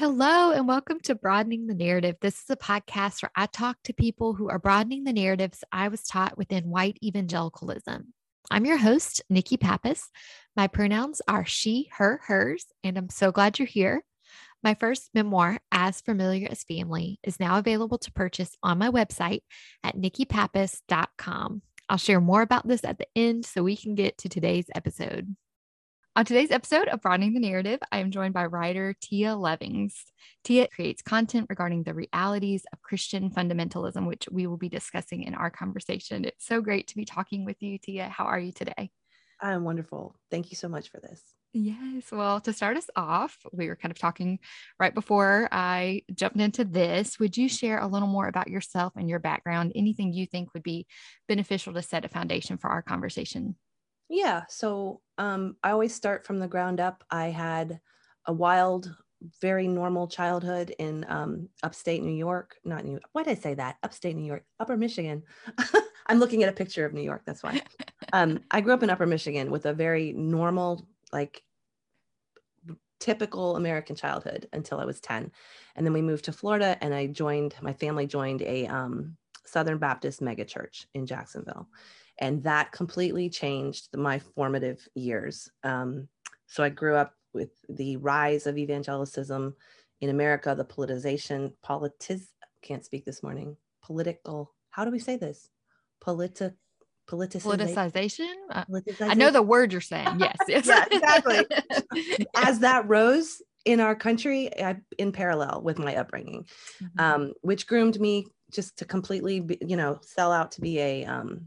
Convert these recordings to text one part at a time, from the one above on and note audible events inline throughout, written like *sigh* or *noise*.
Hello, and welcome to Broadening the Narrative. This is a podcast where I talk to people who are broadening the narratives I was taught within white evangelicalism. I'm your host, Nikki Pappas. My pronouns are she, her, hers, and I'm so glad you're here. My first memoir, As Familiar as Family, is now available to purchase on my website at nikkipappas.com. I'll share more about this at the end so we can get to today's episode. On today's episode of Broadening the Narrative, I am joined by writer Tia Levings. Tia creates content regarding the realities of Christian fundamentalism, which we will be discussing in our conversation. It's so great to be talking with you, Tia. How are you today? I'm wonderful. Thank you so much for this. Yes. Well, to start us off, we were kind of talking right before I jumped into this. Would you share a little more about yourself and your background? Anything you think would be beneficial to set a foundation for our conversation? Yeah. So um, I always start from the ground up. I had a wild, very normal childhood in um, upstate New York. Not New. Why did I say that? Upstate New York, Upper Michigan. *laughs* I'm looking at a picture of New York. That's why. *laughs* Um, I grew up in Upper Michigan with a very normal, like typical American childhood until I was 10. And then we moved to Florida and I joined, my family joined a um, Southern Baptist megachurch in Jacksonville and that completely changed my formative years. Um, so I grew up with the rise of evangelicism in America, the politicization, politiz, can't speak this morning, political, how do we say this? Politi- politicization? Uh, politicization? I know the word you're saying. Yes. yes. *laughs* yeah, exactly. *laughs* As that rose in our country, I, in parallel with my upbringing, mm-hmm. um, which groomed me just to completely, be, you know, sell out to be a um,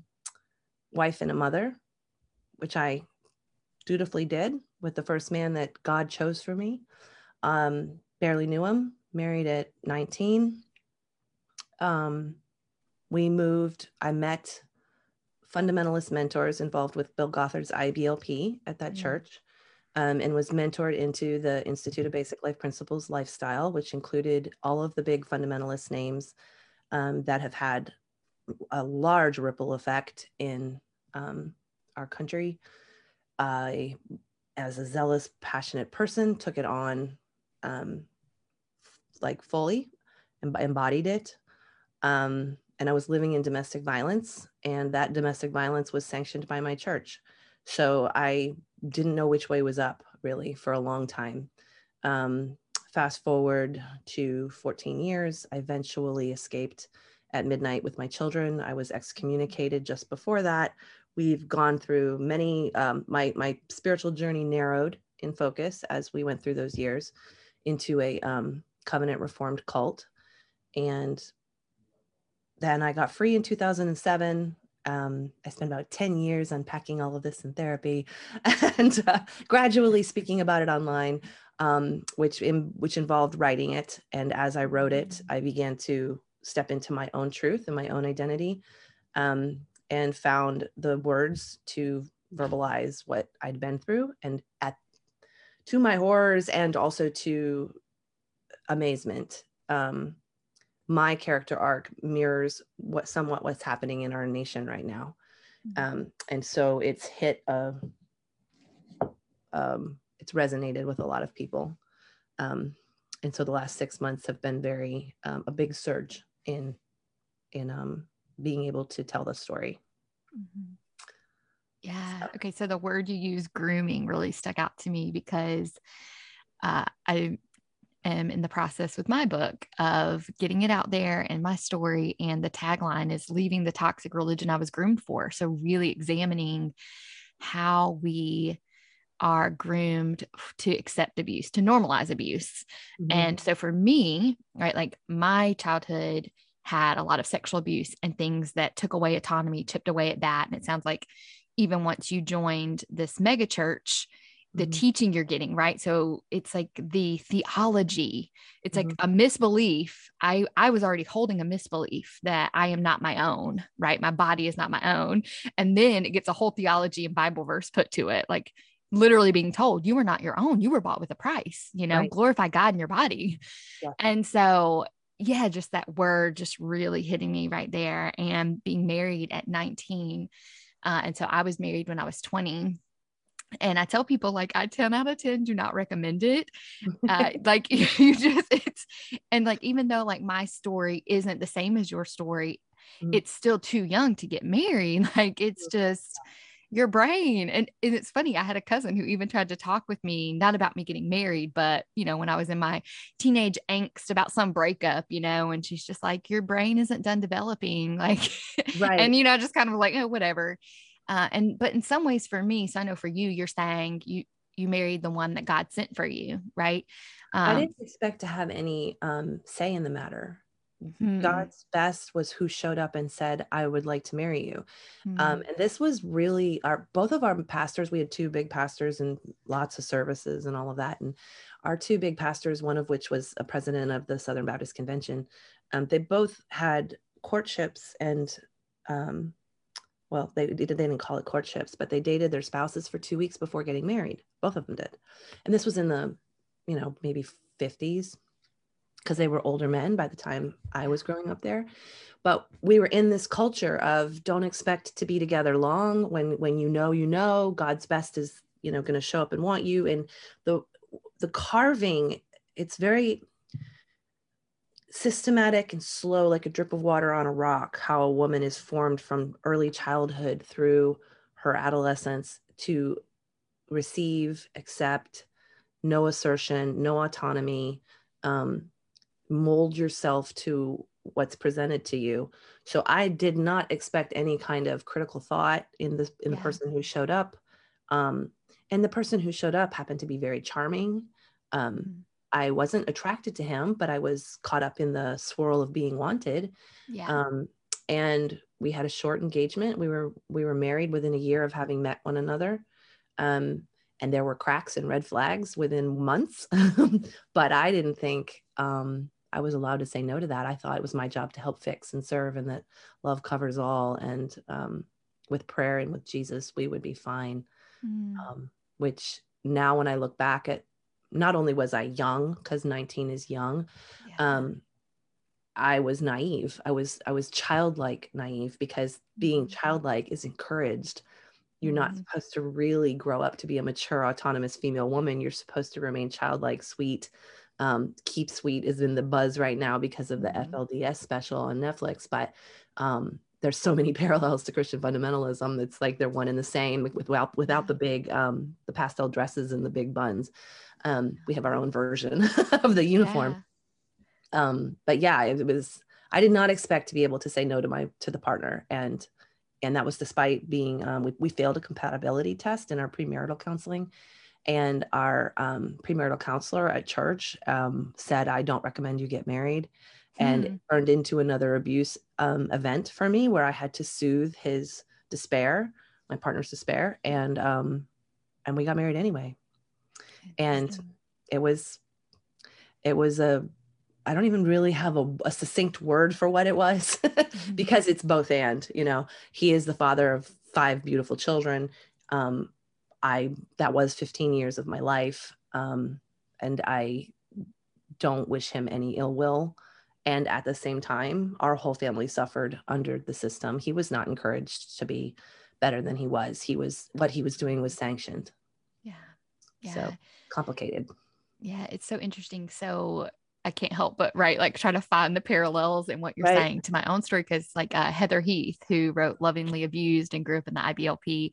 wife and a mother, which I dutifully did with the first man that God chose for me. Um, barely knew him, married at 19. Um, we moved, I met fundamentalist mentors involved with Bill Gothard's IBLP at that mm-hmm. church. Um, and was mentored into the Institute of Basic Life Principles lifestyle, which included all of the big fundamentalist names um, that have had a large ripple effect in um, our country. I, as a zealous, passionate person, took it on um, like fully and embodied it. Um, and I was living in domestic violence, and that domestic violence was sanctioned by my church. So I didn't know which way was up really for a long time. Um, fast forward to 14 years, I eventually escaped at midnight with my children. I was excommunicated just before that. We've gone through many, um, my, my spiritual journey narrowed in focus as we went through those years into a um, covenant reformed cult. And then I got free in 2007. Um, I spent about 10 years unpacking all of this in therapy *laughs* and uh, gradually speaking about it online, um, which, in, which involved writing it. And as I wrote it, I began to step into my own truth and my own identity um, and found the words to verbalize what I'd been through. And at to my horrors and also to amazement, um, my character arc mirrors what somewhat what's happening in our nation right now. Mm-hmm. Um, and so it's hit a, um, it's resonated with a lot of people. Um, and so the last six months have been very um, a big surge in in um, being able to tell the story. Mm-hmm. Yeah. So. Okay. So the word you use, grooming, really stuck out to me because uh, I am in the process with my book of getting it out there and my story. And the tagline is leaving the toxic religion I was groomed for. So, really examining how we are groomed to accept abuse, to normalize abuse. Mm-hmm. And so for me, right, like my childhood had a lot of sexual abuse and things that took away autonomy, chipped away at that. And it sounds like even once you joined this mega church, the mm-hmm. teaching you're getting, right? So it's like the theology, it's mm-hmm. like a misbelief. I I was already holding a misbelief that I am not my own, right? My body is not my own. And then it gets a whole theology and Bible verse put to it. Like literally being told you were not your own you were bought with a price you know right. glorify god in your body yeah. and so yeah just that word just really hitting me right there and being married at 19 uh, and so i was married when i was 20 and I tell people like I 10 out of 10 do not recommend it. Uh, *laughs* like *laughs* you just it's and like even though like my story isn't the same as your story, mm-hmm. it's still too young to get married. *laughs* Like it's just your brain. And, and it's funny, I had a cousin who even tried to talk with me, not about me getting married, but you know, when I was in my teenage angst about some breakup, you know, and she's just like, Your brain isn't done developing. *laughs* Like, right. and you know, just kind of like, oh, whatever. Uh, and but in some ways for me, so I know for you, you're saying you you married the one that God sent for you, right? Um, I didn't expect to have any um, say in the matter. Hmm. God's best was who showed up and said, "I would like to marry you." Hmm. Um, and this was really our both of our pastors. We had two big pastors and lots of services and all of that. And our two big pastors, one of which was a president of the Southern Baptist Convention, um, they both had courtships and um, well, they, they didn't call it courtships, but they dated their spouses for two weeks before getting married. Both of them did. And this was in the, you know, maybe 50s because they were older men by the time I was growing up there. But we were in this culture of don't expect to be together long. When when you know you know. God's best is, you know, going to show up and want you. And the the carving it's very systematic and slow, like a drip of water on a rock, how a woman is formed from early childhood through her adolescence to receive, accept, no assertion, no autonomy, um, mold yourself to what's presented to you. So I did not expect any kind of critical thought in the in the yeah. person who showed up. Um, and the person who showed up happened to be very charming. Um, mm-hmm I wasn't attracted to him, but I was caught up in the swirl of being wanted. Yeah. Um, and we had a short engagement. We were we were married within a year of having met one another. Um, and there were cracks and red flags within months. *laughs* but I didn't think um, I was allowed to say no to that. I thought it was my job to help fix and serve, and that love covers all. And um, with prayer and with Jesus, we would be fine. Mm. Um, which now, when I look back at not only was I young because 19 is young, yeah. um, I was naive. I was I was childlike naive because being mm-hmm. childlike is encouraged. You're not mm-hmm. supposed to really grow up to be a mature, autonomous female woman. You're supposed to remain childlike, sweet. Um, Keep Sweet is in the buzz right now because of the mm-hmm. FLDS special on Netflix, but um, there's so many *laughs* parallels to Christian fundamentalism. It's like they're one and the same without without the big um, the pastel dresses and the big buns. Um, we have our own version *laughs* of the uniform. Yeah. Um, but yeah, it was, I did not expect to be able to say no to my, to the partner. And, and that was despite being, um, we, we failed a compatibility test in our premarital counseling and our um, premarital counselor at church um, said, I don't recommend you get married. And hmm. it turned into another abuse um, event for me where I had to soothe his despair, my partner's despair. And, um, and we got married anyway and it was it was a I don't even really have a, a succinct word for what it was *laughs* mm-hmm. because it's both and, you know, he is the father of five beautiful children. Um, I, that was 15 years of my life. Um, and I don't wish him any ill will. And at the same time, our whole family suffered under the system. He was not encouraged to be better than he was. He was, what he was doing was sanctioned. Yeah. Yeah. So complicated. Yeah, it's so interesting. So I can't help but right, like try to find the parallels in what you're right. saying to my own story. Cause like uh, Heather Heath, who wrote Lovingly Abused and grew up in the IBLP,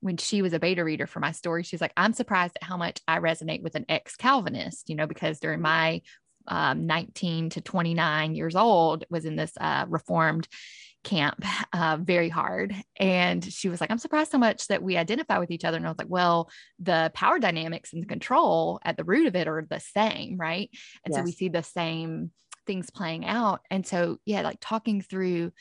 when she was a beta reader for my story, she's like, I'm surprised at how much I resonate with an ex Calvinist, you know, because during my um, 19 to 29 years old was in this uh, reformed camp uh, very hard. And she was like, I'm surprised so much that we identify with each other. And I was like, well, the power dynamics and the control at the root of it are the same, right? And yes. so we see the same things playing out. And so, yeah, like talking through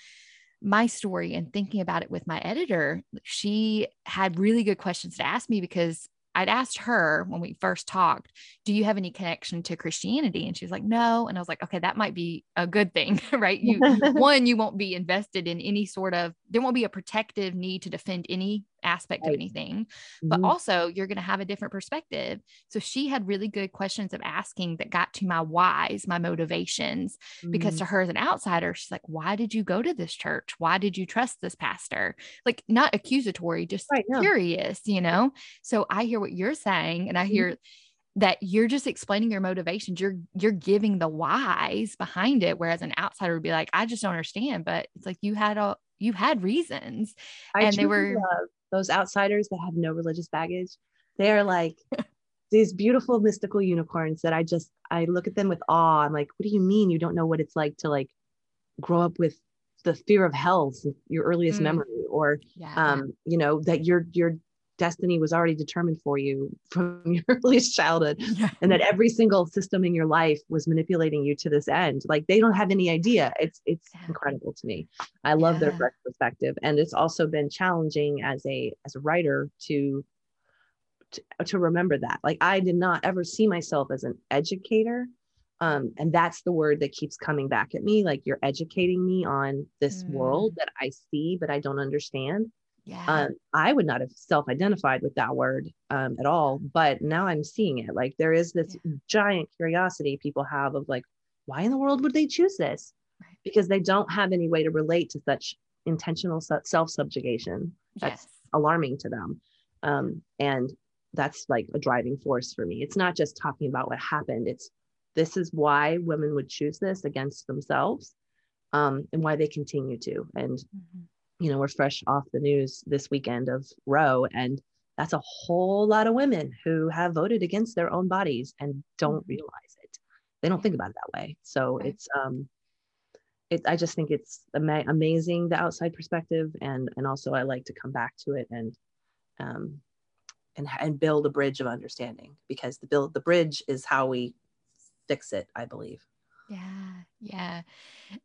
my story and thinking about it with my editor, she had really good questions to ask me because I'd asked her when we first talked, do you have any connection to Christianity? And she was like, no. And I was like, okay, that might be a good thing, *laughs* right? You, *laughs* one, you won't be invested in any sort of there won't be a protective need to defend any aspect Right. of anything but Mhm. also you're going to have a different perspective so she had really good questions of asking that got to my whys my motivations because Mhm. to her as an outsider she's like why did you go to this church why did you trust this pastor like not accusatory just Right, no. curious you know so i hear what you're saying and i Mhm. hear that you're just explaining your motivations you're you're giving the whys behind it whereas an outsider would be like i just don't understand but it's like you had a you had reasons I and they were- love those outsiders that have no religious baggage. They are like these beautiful mystical unicorns that I just I look at them with awe. I'm like, what do you mean you don't know what it's like to like grow up with the fear of hell since your earliest Mm. memory, or yeah um, you know, that your your destiny was already determined for you from *laughs* your earliest childhood yeah. and that every single system in your life was manipulating you to this end. Like they don't have any idea. It's it's incredible to me. I love their Yeah. fresh perspective and it's also been challenging as a as a writer to to, to remember that. Like i did not ever see myself as an educator um, and that's the word that keeps coming back at me like you're educating me on this Mm. world that i see but i don't understand yeah um, I would not have self-identified with that word um, at all, but now I'm seeing it. Like there is this giant curiosity people have of like, why in the world would they choose this? Right. Because they don't have any way to relate to such intentional self-subjugation. That's yes alarming to them, um, and that's like a driving force for me. It's not just talking about what happened. It's this is why women would choose this against themselves, um, and why they continue to. And Mhm. You know, we're fresh off the news this weekend of Roe, and that's a whole lot of women who have voted against their own bodies and don't Mhm. realize it. They don't think about it that way. So Right. it's um, it. I just think it's ama- amazing the outside perspective, and and also I like to come back to it and um, and and build a bridge of understanding because the build the bridge is how we fix it. I believe. Yeah, yeah.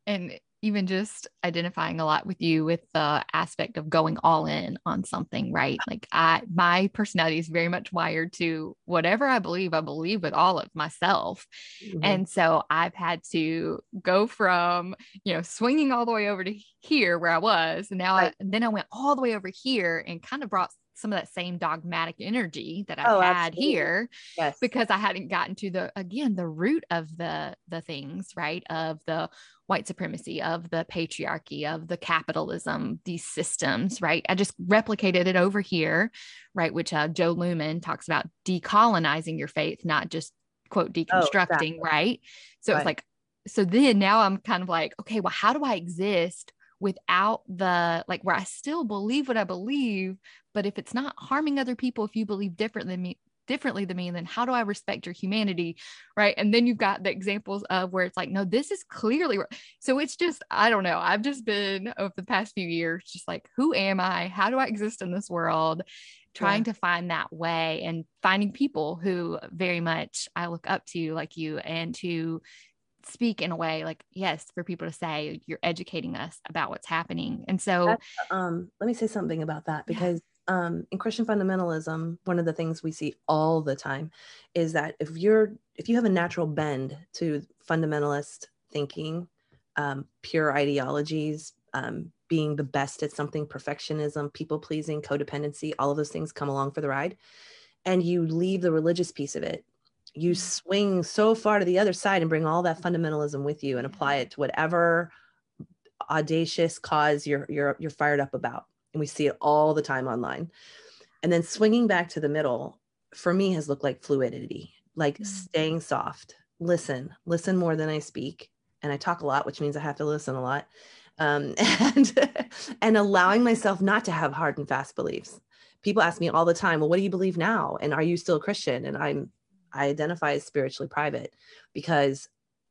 And even just identifying a lot with you with the aspect of going all in on something, right? Like I my personality is very much wired to whatever I believe, I believe with all of myself. Mhm. And so I've had to go from, you know, swinging all the way over to here where I was. And now, Right. I, and then I went all the way over here and kind of brought some of that same dogmatic energy that I Oh, had absolutely. here yes, because I hadn't gotten to the again the root of the the things right of the white supremacy of the patriarchy of the capitalism these systems right I just replicated it over here right which uh, Jo Luehmann talks about decolonizing your faith not just quote deconstructing exactly. right so it's Right. like so then now I'm kind of like okay well how do I exist without the like where I still believe what I believe but if it's not harming other people if you believe different than me differently than me then how do i respect your humanity right? And then you've got the examples of where it's like no this is clearly r- so it's just i don't know. I've just been over the past few years just like who am i? How do i exist in this world? Trying to find that way and finding people who very much i look up to like you and to speak in a way like yes for people to say you're educating us about what's happening and so um, let me say something about that Yeah. because um, in Christian fundamentalism, one of the things we see all the time is that if you're if you have a natural bend to fundamentalist thinking, um, pure ideologies, um, being the best at something, perfectionism, people pleasing, codependency, all of those things come along for the ride, and you leave the religious piece of it. You Mhm. swing so far to the other side and bring all that fundamentalism with you and apply it to whatever audacious cause you're you're you're fired up about. And we see it all the time online. And then swinging back to the middle for me has looked like fluidity like Mm. staying soft. Listen listen more than i speak. And i talk a lot which means i have to listen a lot. Um, *laughs* and and allowing myself not to have hard and fast beliefs. People ask me all the time well what do you believe now? And are you still a christian? And i'm i identify as spiritually private because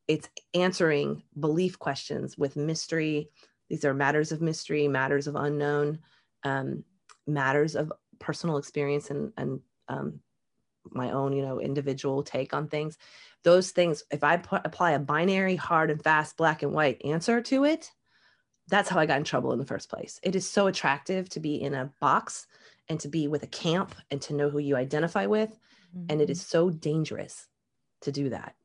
it's answering belief questions with mystery. These are matters of mystery matters of unknown um, matters of personal experience and and um, my own you know individual take on things. Those things if i put, apply a binary hard and fast black and white answer to it that's how i got in trouble in the first place. It is so attractive to be in a box and to be with a camp and to know who you identify with and it is so dangerous to do that.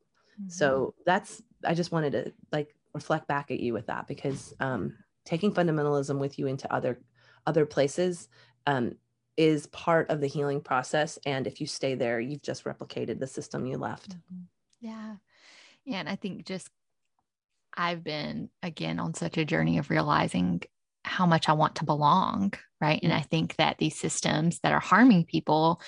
Mhm. so that's i just wanted to like reflect back at you with that because um taking fundamentalism with you into other other places um, is part of the healing process. And if you stay there you've just replicated the system you left. Mm-hmm. yeah. Yeah. And i think just i've been again on such a journey of realizing how much i want to belong right? Mm-hmm. and i think that these systems that are harming people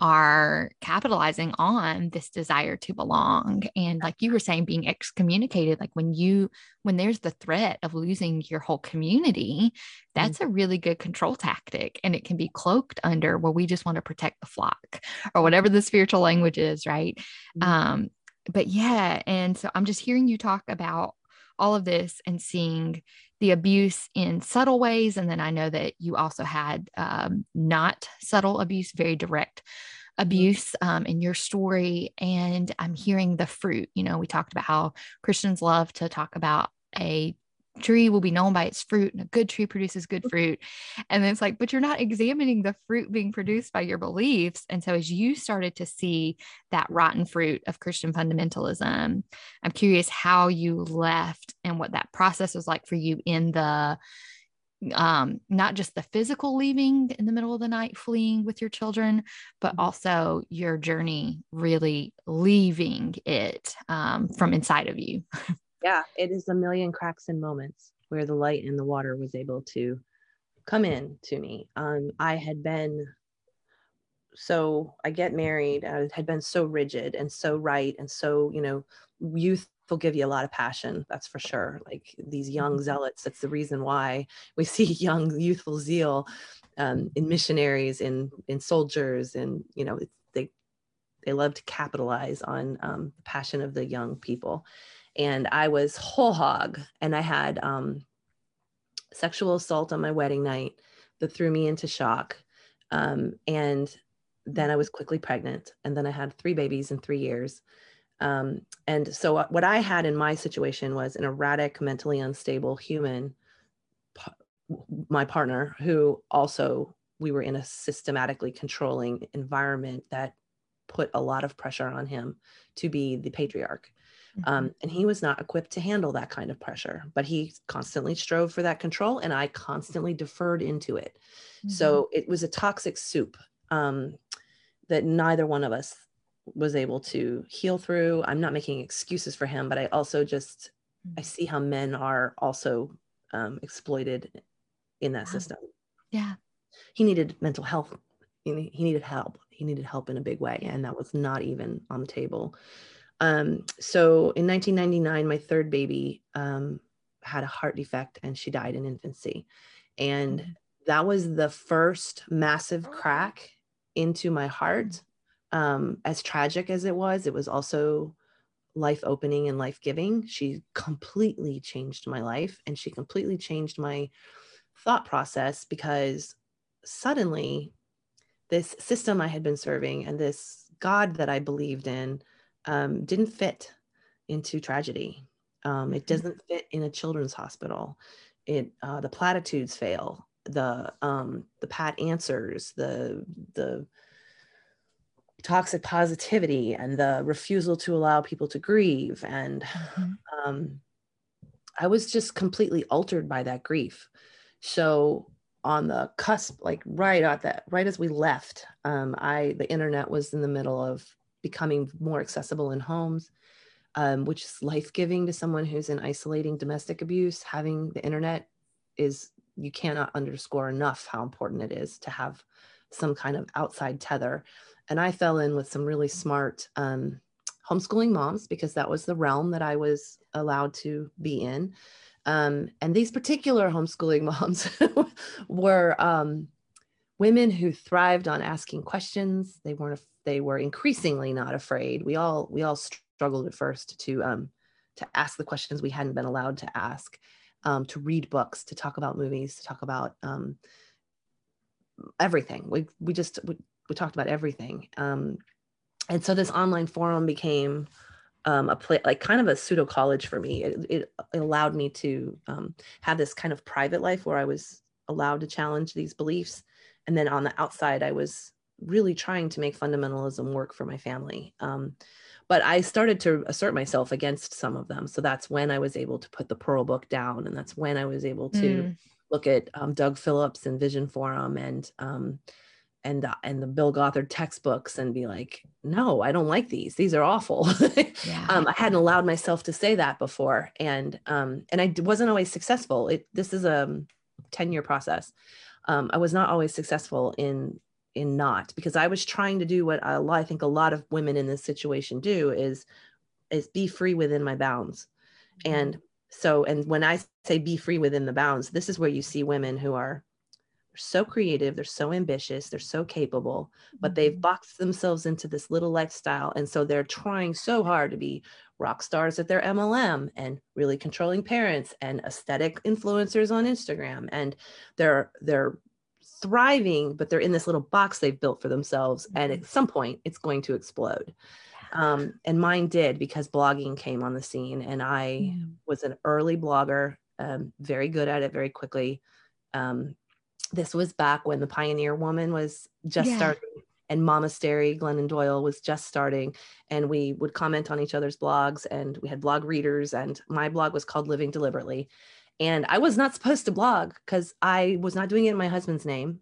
are capitalizing on this desire to belong and like you were saying being excommunicated like when you when there's the threat of losing your whole community that's mm-hmm. a really good control tactic and it can be cloaked under well we just want to protect the flock or whatever the spiritual language is right mm-hmm. um but yeah and so i'm just hearing you talk about all of this and seeing the abuse in subtle ways. And then I know that you also had um, not subtle abuse, very direct abuse um, in your story. And I'm hearing the fruit. You know, we talked about how Christians love to talk about a tree will be known by its fruit and a good tree produces good mm. fruit and then it's like but you're not examining the fruit being produced by your beliefs and so as you started to see that rotten fruit of christian fundamentalism i'm curious how you left and what that process was like for you in the um, not just the physical leaving in the middle of the night, fleeing with your children, but mm-hmm. also your journey really leaving it um, from inside of you. *laughs* yeah, it is a million cracks and moments where the light and the water was able to come in to me. Um, I had been so I get married. I had been so rigid and so right and so you know youth will give you a lot of passion that's for sure like these young mm-hmm. zealots that's the reason why we *laughs* see young youthful zeal um, in missionaries in in soldiers and you know they they love to capitalize on um, the passion of the young people and I was whole hog and I had um, sexual assault on my wedding night that threw me into shock. Um, and then I was quickly pregnant and then I had three babies in three years. Um, and so what I had in my situation was an erratic, mentally unstable human, my partner, who also we were in a systematically controlling environment that put a lot of pressure on him to be the patriarch. Um, mm-hmm. and he was not equipped to handle that kind of pressure, but he constantly strove for that control, and I constantly deferred into it. Mm-hmm. So it was a toxic soup um, that neither one of us was able to heal through. I'm not making excuses for him, but I also just I mm-hmm. see how men are also um, exploited in that system. Yeah, he needed mental health. He needed help. He needed help in a big way, and that was not even on the table. Um, so in 1999, my third baby um, had a heart defect and she died in infancy. And mm-hmm. that was the first massive crack into my heart. Um, as tragic as it was, it was also life opening and life giving. She completely changed my life and she completely changed my thought process because suddenly this system I had been serving and this God that I believed in um, didn't fit into tragedy. Um, it mm-hmm. doesn't fit in a children's hospital. It uh, the platitudes fail. The um, the pat answers. The the toxic positivity and the refusal to allow people to grieve and mm-hmm. um, i was just completely altered by that grief so on the cusp like right at that right as we left um, i the internet was in the middle of becoming more accessible in homes, um, which is life giving to someone who's in isolating domestic abuse. Having the internet is, you cannot underscore enough how important it is to have some kind of outside tether. And I fell in with some really smart um, homeschooling moms because that was the realm that I was allowed to be in. Um, and these particular homeschooling *laughs* moms were um, women who thrived on asking questions. They weren't they were increasingly not afraid. We all we all struggled at first to um, to ask the questions we hadn't been allowed to ask, um, to read books, to talk about movies, to talk about um, everything. We we just we, we talked about everything. Um, and so this online forum became um, a play like kind of a pseudo college for me. It, it, allowed me to um, have this kind of private life where I was allowed to challenge these beliefs, and then on the outside, I was really trying to make fundamentalism work for my family. Um, but I started to assert myself against some of them. So that's when I was able to put the Pearl book down. And that's when I was able to mm. look at um, Doug Phillips and Vision Forum and, um, and uh, and the Bill Gothard textbooks and be like, no, I don't like these. These are awful. *laughs* yeah. um, I hadn't allowed myself to say that before, and um, and I wasn't always successful. It this is a ten year process. Um, I was not always successful in in not because I was trying to do what a lot, I think a lot of women in this situation do is is be free within my bounds, mm-hmm. and so and when I say be free within the bounds, this is where you see women who are so creative, they're so ambitious, they're so capable, but they've mm-hmm. boxed themselves into this little lifestyle. And so they're trying so hard to be rock stars at their MLM and really controlling parents and aesthetic influencers on Instagram. And they're they're thriving, but they're in this little box they've built for themselves. And at mm-hmm. some point it's going to explode. Um, and mine did because blogging came on the scene and I yeah. was an early blogger, um, very good at it very quickly. Um, this was back when the pioneer woman was just yeah. starting and momastery glennon doyle was just starting and we would comment on each other's blogs and we had blog readers and my blog was called living deliberately and i was not supposed to blog because i was not doing it in my husband's name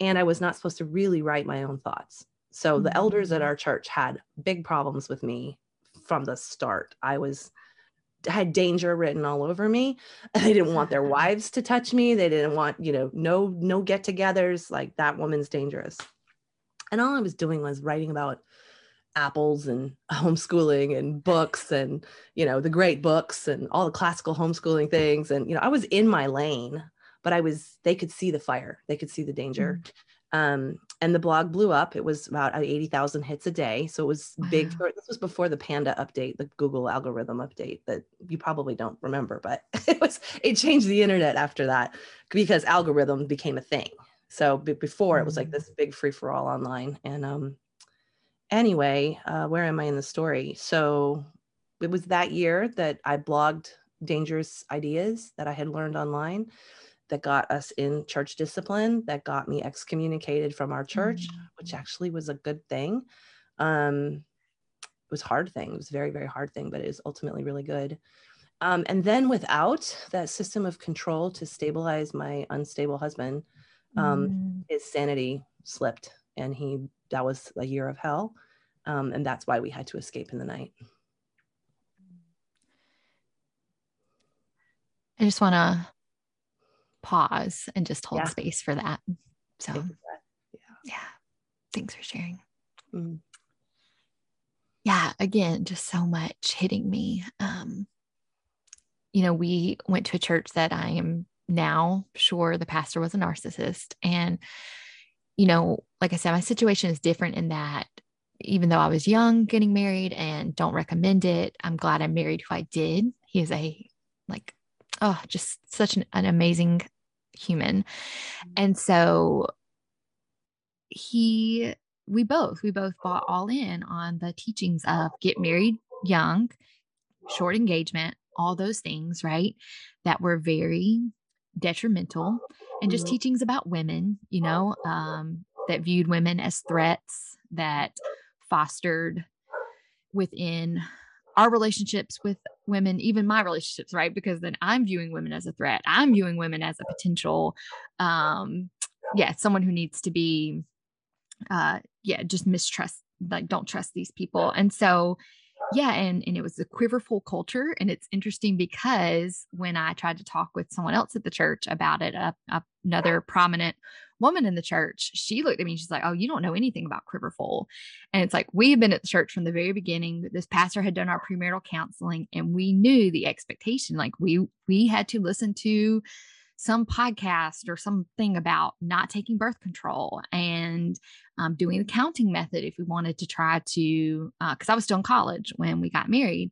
and i was not supposed to really write my own thoughts so mm-hmm. the elders at mm. our church had big problems with me from the start i was had danger written all over me. *laughs* They didn't want their *laughs* wives to touch me. They didn't want, you know, no no get-togethers like that woman's dangerous. And all I was doing was writing about apples and *laughs* homeschooling and books and, you know, the great books and all the classical homeschooling things and you know, I was in my lane, but I was they could see the fire. They could see the danger. Mm. Um, and the blog blew up. It was about 80,000 hits a day. So it was wow. big. For, this was before the Panda update, the Google algorithm update that you probably don't remember, but *laughs* it was, it changed the internet after that because algorithm became a thing. So before it was like mm. this big free for all online. And um, anyway, uh, where am I in the story? So it was that year that I blogged dangerous ideas that I had learned online that got us in church discipline, that got me excommunicated from our church, mm-hmm. which actually was a good thing. Um, it was hard thing. It was very, very hard thing, but it was ultimately really good. Um, and then without that system of control to stabilize my unstable husband, um, mm. his sanity slipped and he, that was a year of hell. Um, and that's why we had to escape in the night. I just want to pause and just hold yeah. space for that. So, yeah. yeah. Thanks for sharing. Mm. Yeah. Again, just so much hitting me. Um, you know, we went to a church that I am now sure the pastor was a narcissist. And, you know, like I said, my situation is different in that even though I was young getting married and don't recommend it, I'm glad I married who I did. He is a like, oh, just such an, an amazing human. And so he, we both, we both bought all in on the teachings of get married young, short engagement, all those things, right? That were very detrimental and just mm-hmm. teachings about women, you know, um, that viewed women as threats, that fostered within our relationships with women, even my relationships, right? Because then I'm viewing women as a threat. I'm viewing women as a potential, um, yeah, someone who needs to be, uh, yeah, just mistrust, like don't trust these people. And so, yeah, and and it was a quiverful culture, and it's interesting because when I tried to talk with someone else at the church about it, uh, another prominent woman in the church, she looked at me. She's like, "Oh, you don't know anything about Quiverful," and it's like we have been at the church from the very beginning. This pastor had done our premarital counseling, and we knew the expectation. Like we we had to listen to some podcast or something about not taking birth control and um, doing the counting method if we wanted to try to, because uh, I was still in college when we got married.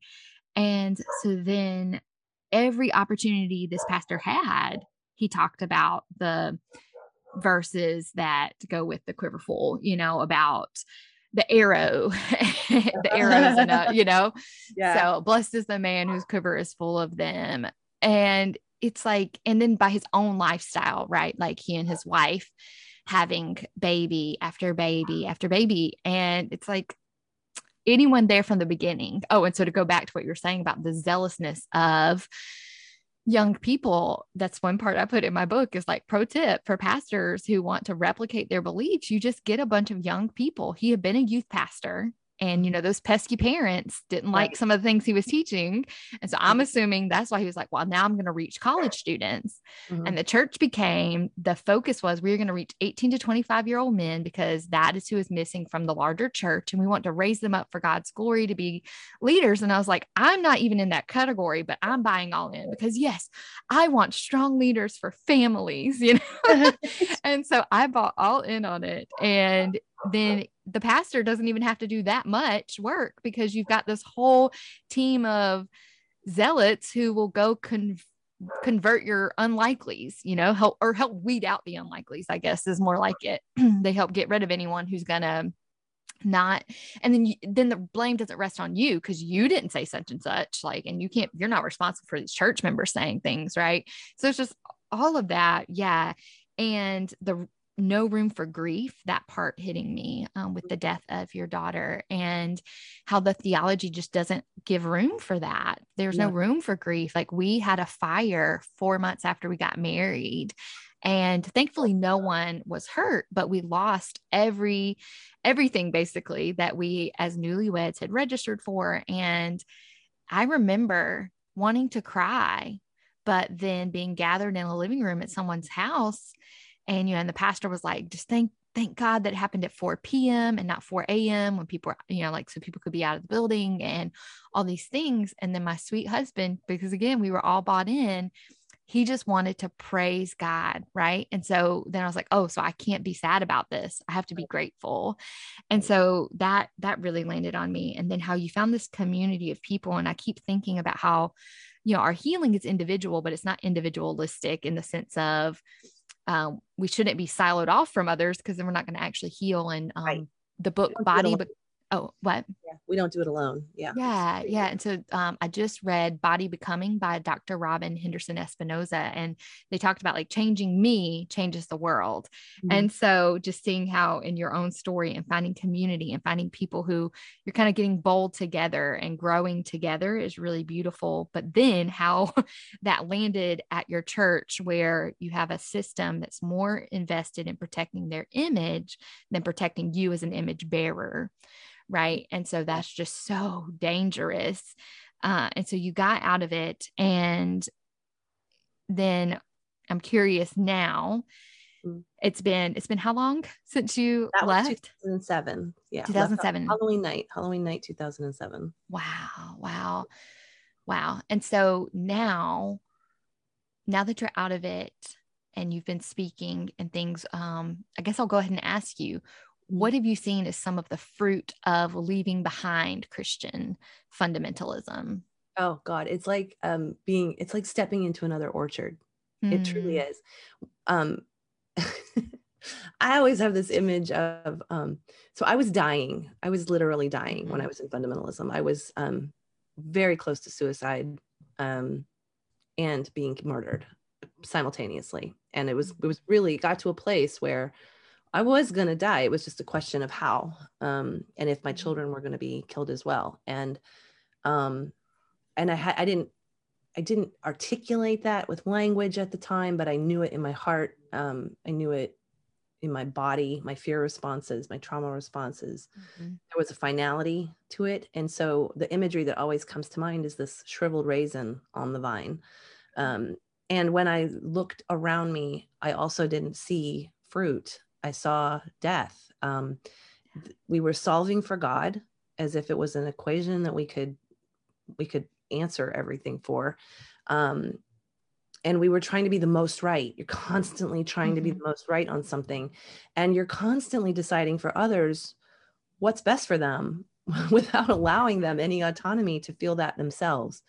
And so then every opportunity this pastor had, he talked about the verses that go with the quiverful, you know, about the arrow, *laughs* the arrows, and uh, *laughs* you know, yeah. so blessed is the man whose quiver is full of them. And it's like, and then by his own lifestyle, right? Like he and his wife having baby after baby after baby. And it's like, anyone there from the beginning. Oh, and so to go back to what you were saying about the zealousness of young people, that's one part I put in my book is like pro tip for pastors who want to replicate their beliefs. You just get a bunch of young people. He had been a youth pastor and you know those pesky parents didn't like right. some of the things he was teaching and so i'm mm-hmm. assuming that's why he was like well now i'm going to reach college students mm-hmm. and the church became the focus was we are going to reach 18 to 25 year old men because that is who is missing from the larger church and we want to raise them up for god's glory to be leaders and i was like i'm not even in that category but i'm buying all in because yes i want strong leaders for families *laughs* you know *laughs* and so i bought all in on it and then the pastor doesn't even have to do that much work because you've got this whole team of zealots who will go con- convert your unlikelies, you know, help or help weed out the unlikelies, I guess is more like it. *clears throat* they help get rid of anyone who's going to not and then you, then the blame doesn't rest on you because you didn't say such and such like and you can't you're not responsible for these church members saying things right so it's just all of that yeah and the no room for grief, that part hitting me um, with the death of your daughter, and how the theology just doesn't give room for that. There's yeah. no room for grief. Like we had a fire four months after we got married. And thankfully, no one was hurt, but we lost every everything basically that we as newlyweds had registered for. And I remember wanting to cry, but then being gathered in a living room at someone's house and you know and the pastor was like just thank thank god that happened at 4 p.m and not 4 a.m when people are, you know like so people could be out of the building and all these things and then my sweet husband because again we were all bought in he just wanted to praise God, right? And so then I was like, oh, so I can't be sad about this. I have to be grateful. And so that that really landed on me. And then how you found this community of people and I keep thinking about how you know our healing is individual, but it's not individualistic in the sense of um, we shouldn't be siloed off from others because then we're not going to actually heal. And um, right. the book Body, Oh, what? Yeah, we don't do it alone. Yeah. Yeah. Yeah. And so um, I just read Body Becoming by Dr. Robyn Henderson-Espinoza, and they talked about like changing me changes the world. Mm-hmm. And so just seeing how in your own story and finding community and finding people who you're kind of getting bold together and growing together is really beautiful. But then how *laughs* that landed at your church where you have a system that's more invested in protecting their image than protecting you as an image bearer right? And so that's just so dangerous uh, and so you got out of it and then i'm curious now mm. it's been it's been how long since you that left? 2007 yeah 2007 halloween night halloween night 2007 wow wow wow. And so now now that you're out of it and you've been speaking and things um i guess i'll go ahead and ask you what have you seen as some of the fruit of leaving behind Christian fundamentalism? Oh God, it's like um, being, it's like stepping into another orchard. Mm. It truly hmm. is. Um, *laughs* I always have this image of, um, so I was dying. I was literally dying when I was in fundamentalism. I was um, very close to suicide um, and being murdered simultaneously. And it was, it was really got to a place where I was going to die. It was just a question of how, um, and if my mm-hmm. children were going to be killed as well. And, um, and I had, I didn't, I didn't articulate that with language at the time, but I knew it in my heart. Um, I knew it in my body, my fear responses, my trauma responses. Mm-hmm. There was a finality to it. And so the imagery that always comes to mind is this shriveled raisin on the vine. Um, and when I looked around me, I also didn't see fruit. I saw death. Um, we were solving for God as if it was an equation that we could we could answer everything for. Um, and we were trying to be the most right. You're *laughs* constantly trying mm-hmm. to be mm-hmm. the most right on something, and you're constantly deciding for others what's best for them *laughs* without allowing them any autonomy to feel that themselves.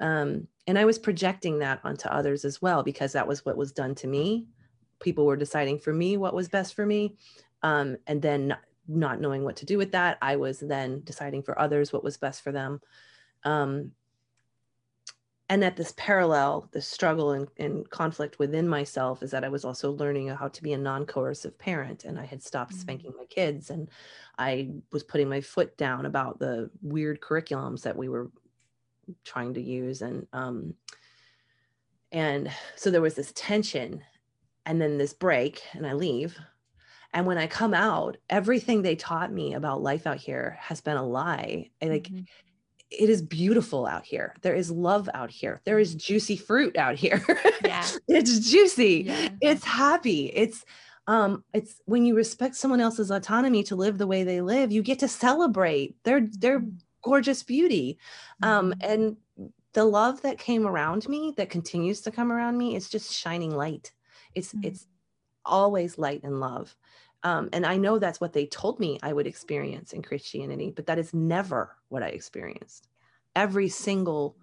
Um, and I was projecting that onto others as well because that was what was done to me people were deciding for me what was best for me um, and then not, not, knowing what to do with that i was then deciding for others what was best for them um, and at this parallel, the struggle and, and, conflict within myself is that I was also learning how to be a non-coercive parent, and I had stopped mm-hmm. spanking my kids, and I was putting my foot down about the weird curriculums that we were trying to use, and um, and so there was this tension, and then this break, and I leave, and when I come out, everything they taught me about life out here has been a lie. I, like mm-hmm it is beautiful out here. There is love out here. There is juicy fruit out here. Yeah. *laughs* it's juicy. Yeah. It's happy. It's um it's when you respect someone else's autonomy to live the way they live, you get to celebrate their their mm-hmm. gorgeous beauty. Um mm-hmm. and the love that came around me that continues to come around me is just shining light. It's mm-hmm. it's always light and love. Um, and I know that's what they told me I would experience in Christianity, but that is never what I experienced. Every single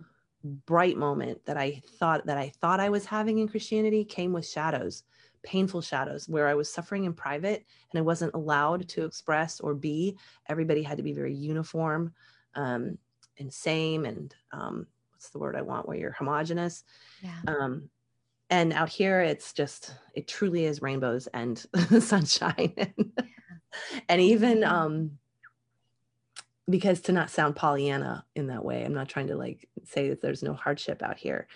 bright moment that I thought that I thought I was having in Christianity came with shadows, painful shadows, where I was suffering in private and I wasn't allowed to express or be. Everybody had to be very uniform um, and same and um, what's the word I want? Where you're homogenous. Yeah. Um, and out here it's just it truly is rainbows and *laughs* sunshine *laughs* and, even um because to not sound pollyanna in that way i'm not trying to like say that there's no hardship out here.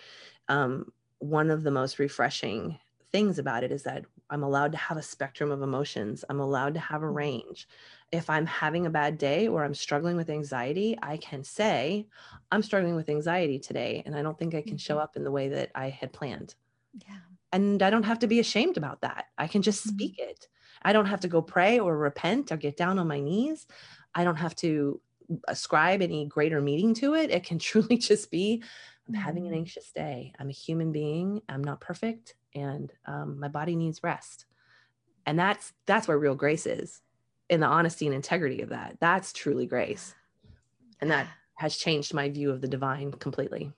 Um one of the most refreshing things about it is that i'm allowed to have a spectrum of emotions. I'm allowed to have a mm-hmm. range. If i'm having a bad day or i'm struggling with anxiety i can say i'm struggling with anxiety today and i don't think i can show mm-hmm. up in the way that i had planned yeah. And I don't have to be ashamed about that. I can just mm-hmm. speak it. I don't have to go pray or repent or get down on my knees. I don't have to ascribe any greater meaning to it. It can *laughs* truly just be I'm having an mm-hmm. anxious day. I'm a human being. I'm not perfect, and um, my body needs rest. And that's that's where real grace is, in the honesty and integrity of that. That's truly grace, and that has changed my view of the divine completely.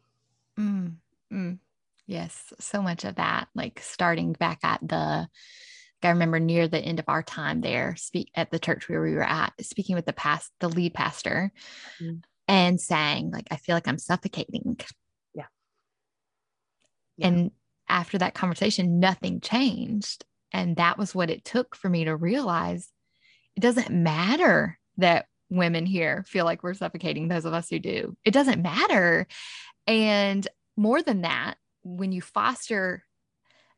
Mm, mm. Yes, so much of that, like starting back at the, I remember near the end of our time there, speak at the church where we were at, speaking with the past, the lead pastor, mm-hmm. and saying, like, I feel like I'm suffocating. Yeah. yeah. And after that conversation, nothing changed. And that was what it took for me to realize it doesn't matter that women here feel like we're suffocating, those of us who do. It doesn't matter. And more than that, when you foster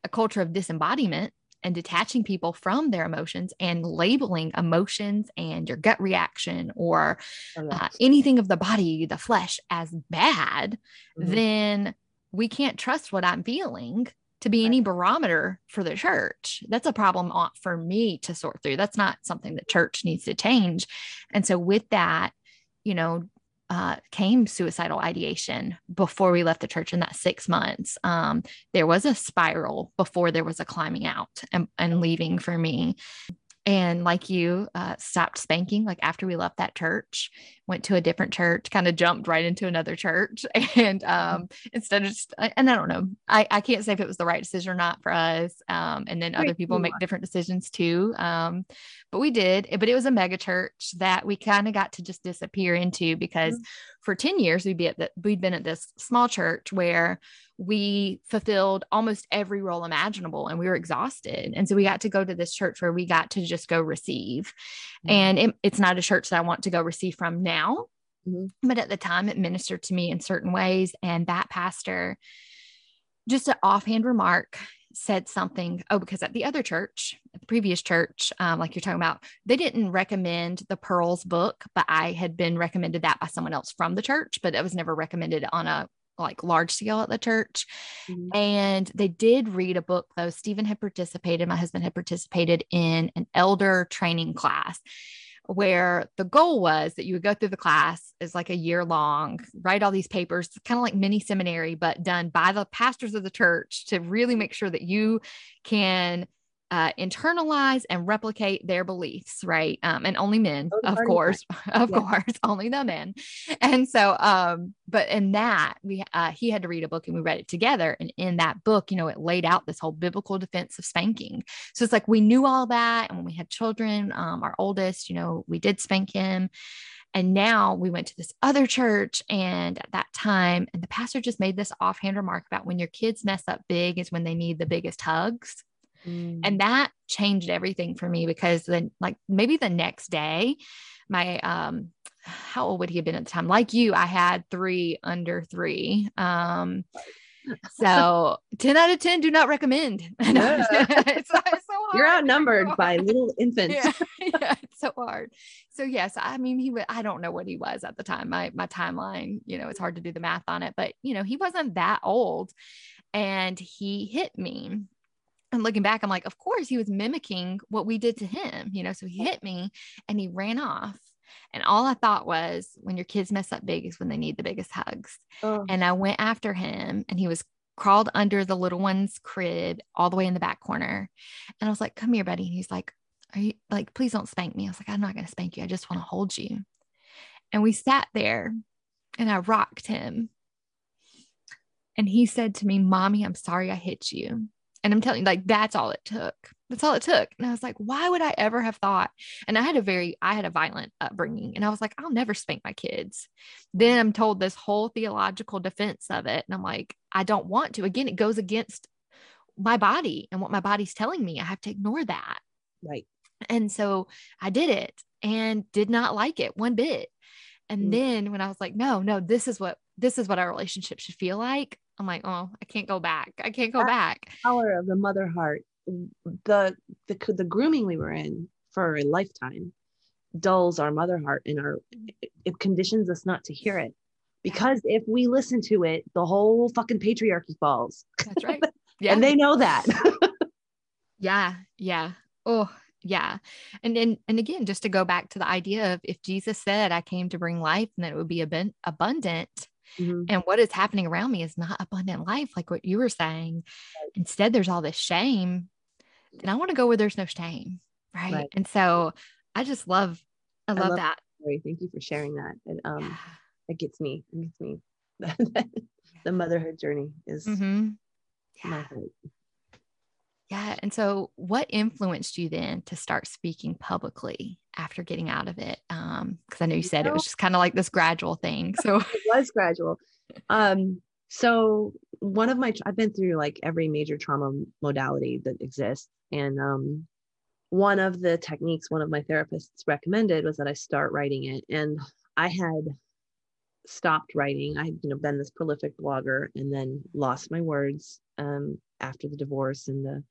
a culture of disembodiment and detaching people from their emotions and labeling emotions and your gut reaction or uh, anything of the body, the flesh, as bad, mm-hmm. then we can't trust what I'm feeling to be any barometer for the church. That's a problem for me to sort through. That's not something the church needs to change. And so, with that, you know, uh, came suicidal ideation before we left the church in that six months. Um, there was a spiral before there was a climbing out and, and leaving for me and like you uh, stopped spanking like after we left that church went to a different church kind of jumped right into another church *laughs* and mm-hmm. um, instead of just and i don't know I, I can't say if it was the right decision or not for us um, and then other people make different decisions too um, but we did but it was a mega church that we kind of got to just disappear into because mm-hmm. For 10 years we'd be at the, we'd been at this small church where we fulfilled almost every role imaginable and we were exhausted. And so we got to go to this church where we got to just go receive. Mm-hmm. And it, it's not a church that I want to go receive from now. Mm-hmm. But at the time, it ministered to me in certain ways. And that pastor, just an offhand remark, said something. Oh, because at the other church, at the previous church, um, like you're talking about, they didn't recommend the Pearls book, but I had been recommended that by someone else from the church, but it was never recommended on a like large scale at the church. Mm-hmm. And they did read a book though. Stephen had participated, my husband had participated in an elder training class where the goal was that you would go through the class is like a year long, write all these papers, kind of like mini seminary, but done by the pastors of the church to really make sure that you can uh, internalize and replicate their beliefs, right? Um, and only men, of course, *laughs* of yeah. course, *laughs* only the men. And so, um, but in that, we uh, he had to read a book and we read it together. And in that book, you know, it laid out this whole biblical defense of spanking. So it's like we knew all that, and when we had children, um, our oldest, you know, we did spank him. And now we went to this other church, and at that time, and the pastor just made this offhand remark about when your kids mess up big is when they need the biggest hugs. Mm. And that changed everything for me because then, like, maybe the next day, my, um, how old would he have been at the time? Like you, I had three under three. Um, so *laughs* 10 out of 10 do not recommend. *laughs* Yeah. *laughs* it's, it's so You're outnumbered by little infants. Yeah. yeah, it's so hard. So yes, I mean he was I don't know what he was at the time. My my timeline, you know, it's hard to do the math on it, but you know, he wasn't that old and he hit me. And looking back, I'm like, of course he was mimicking what we did to him, you know. So he hit me and he ran off. And all I thought was, when your kids mess up big is when they need the biggest hugs. Oh. And I went after him, and he was crawled under the little one's crib all the way in the back corner. And I was like, Come here, buddy. And he's like, Are you like, please don't spank me? I was like, I'm not going to spank you. I just want to hold you. And we sat there and I rocked him. And he said to me, Mommy, I'm sorry I hit you. And I'm telling you, like, that's all it took. That's all it took. And I was like, why would I ever have thought? And I had a very, I had a violent upbringing. And I was like, I'll never spank my kids. Then I'm told this whole theological defense of it. And I'm like, I don't want to. Again, it goes against my body and what my body's telling me. I have to ignore that. Right. And so I did it and did not like it one bit. And mm. then when I was like, no, no, this is what this is what our relationship should feel like. I'm like, oh, I can't go back. I can't go that back. Power of the mother heart the the the grooming we were in for a lifetime dulls our mother heart and our it conditions us not to hear it. Because if we listen to it the whole fucking patriarchy falls. That's right. *laughs* Yeah. And they know that. *laughs* Yeah yeah. Oh yeah. And and and again just to go back to the idea of if jesus said i came to bring life and that it would be ab- abundant mm-hmm. and what is happening around me is not abundant life like what you were saying right. instead there's all this shame and I want to go where there's no shame. Right? right. And so I just love, I love, I love that. Story. Thank you for sharing that. And um, yeah. it gets me, it gets me. *laughs* the motherhood journey is mm-hmm. yeah. my heart. Yeah. And so, what influenced you then to start speaking publicly after getting out of it? Um, because I know you said you know, it was just kind of like this gradual thing. *laughs* So it was gradual. Um, so one of my I've been through like every major trauma modality that exists, and um, one of the techniques one of my therapists recommended was that I start writing it, and I had stopped writing. I had you know been this prolific blogger, and then lost my words um, after the divorce and the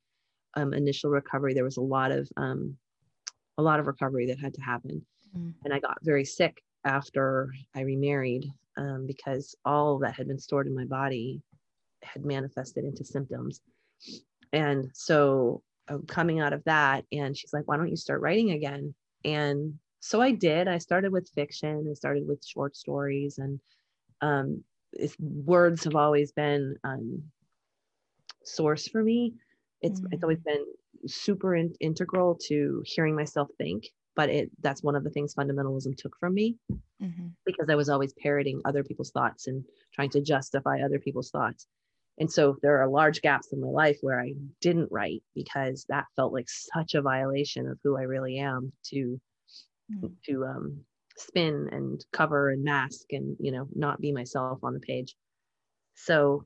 um, initial recovery. There was a lot of um, a lot of recovery that had to happen, mm. and I got very sick after I remarried um, because all that had been stored in my body had manifested into symptoms. And so uh, coming out of that, and she's like, why don't you start writing again? And so I did. I started with fiction, I started with short stories, and um, words have always been um, source for me. It's, mm-hmm. it's always mm. been super in- integral to hearing myself think but it that's one of the things fundamentalism took from me mm-hmm. because i was always parroting other people's thoughts and trying to justify other people's thoughts and so there are large gaps in my life where i didn't write because that felt like such a violation of who i really am to mm-hmm. to um, spin and cover and mask and you know not be myself on the page so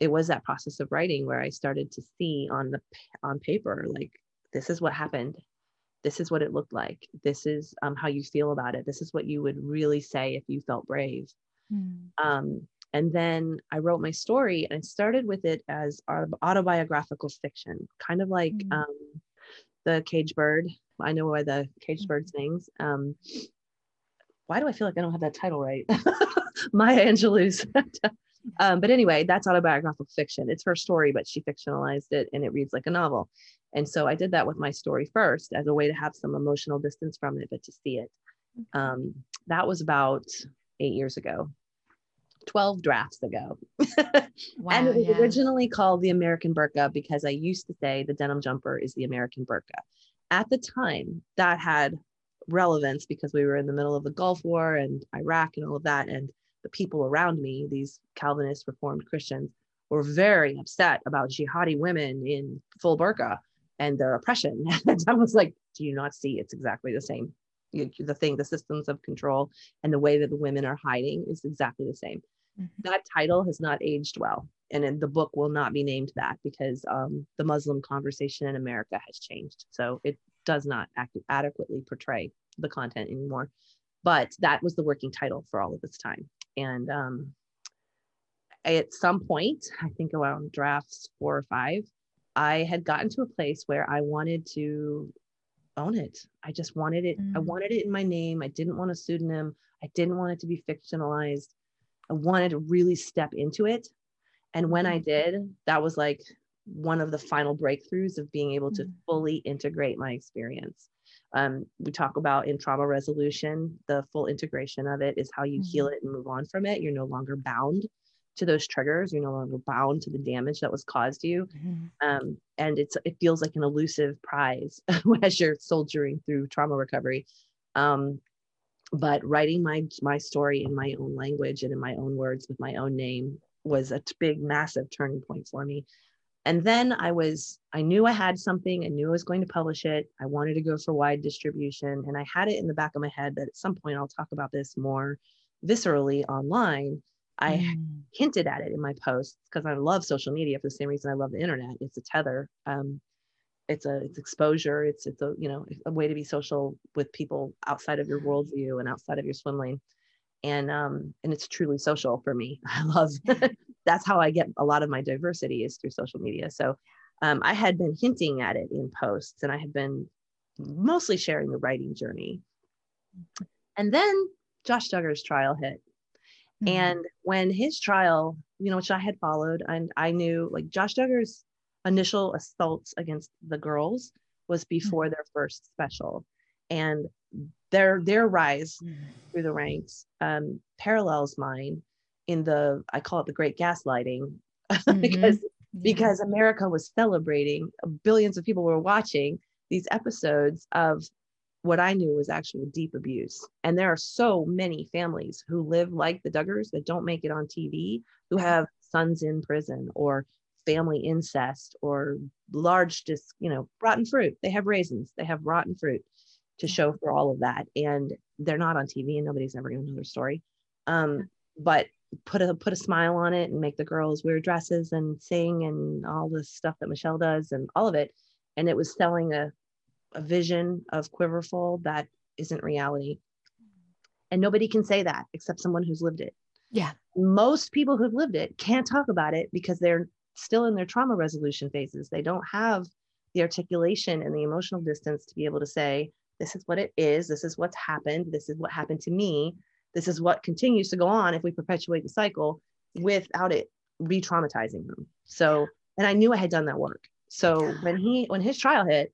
it was that process of writing where i started to see on the on paper like this is what happened. This is what it looked like. This is um, how you feel about it. This is what you would really say if you felt brave. Mm. um, and then i wrote my story and i started with it as autobiographical fiction kind of like mm. um, the cage bird. I know why the caged bird mm-hmm. sings. Um, why do i feel like i don't have that title right? *laughs* Maya angelou's *laughs* um, but anyway that's autobiographical fiction it's her story but she fictionalized it and it reads like a novel and so I did that with my story first as a way to have some emotional distance from it, but to see it. Um, that was about eight years ago, 12 drafts ago. *laughs* wow, and it was yeah. originally called The American Burqa because I used to say the denim jumper is the American Burqa. At the time, that had relevance because we were in the middle of the Gulf War and Iraq and all of that. And the people around me, these Calvinist Reformed Christians, were very upset about jihadi women in full burqa and their oppression. *laughs* and I was like, do you not see it's exactly the same? the thing, the systems of control, and the way that the women are hiding is exactly the same. Mm-hmm. That title has not aged well, and the book will not be named that because um, the Muslim conversation in America has changed. So it does not act- adequately portray the content anymore. But that was the working title for all of this time, and um, at some point, I think around drafts four or five, I had gotten to a place where I wanted to own it. I just wanted it. Mm. I wanted it in my name. I didn't want a pseudonym. I didn't want it to be fictionalized. I wanted to really step into it. And when I mm-hmm. did, that was like one of the final breakthroughs of being able to mm. fully integrate my experience. Um, we talk about in trauma resolution, the full integration of it is how you mm. heal mm-hmm. it and move on from it. You're no longer bound to those triggers you're no longer bound to the damage that was caused to you mm-hmm. um, and it's it feels like an elusive prize *laughs* as you're soldiering through trauma recovery um, but writing my my story in my own language and in my own words with my own name was a big massive turning point for me and then i was i knew i had something i knew i was going to publish it i wanted to go for wide distribution and i had it in the back of my head that at some point i'll talk about this more viscerally online I mm. hinted at it in my posts because I love social media for the same reason I love the internet. It's a tether. Um, it's a it's exposure. It's it's a you know a way to be social with people outside of your worldview and outside of your swim lane, and um and it's truly social for me. *laughs* I love *laughs* *laughs* that's how I get a lot of my diversity is through social media. So um, I had been hinting at it in posts, and I had been mostly sharing the writing journey. And then Josh Duggar's trial hit, Mm-hmm. And when his trial, you know, which I had followed, and I knew like Josh Duggar's initial assaults against the girls was before mm-hmm. their first special, and their their rise mm-hmm. through the ranks um, parallels mine in the I call it the Great Gaslighting *laughs* because mm-hmm. because America was celebrating, billions of people were watching these episodes of what I knew was actual deep abuse. And there are so many families who live like the Duggars that don't make it on TV, who have sons in prison or family incest or large, just, you know, rotten fruit. They have raisins, they have rotten fruit to show for all of that. And they're not on TV and nobody's ever going to know their story. Um, but put a put a smile on it and make the girls wear dresses and sing and all the stuff that Michelle does and all of it. And it was selling a a vision of Quiverful that isn't reality. And nobody can say that except someone who's lived it. Yeah. Most people who've lived it can't talk about it because they're still in their trauma resolution phases. They don't have the articulation and the emotional distance to be able to say, this is what it is. This is what's happened. This is what happened to me. This is what continues to go on if we perpetuate the cycle without it re traumatizing them. So, and I knew I had done that work. So when he, when his trial hit,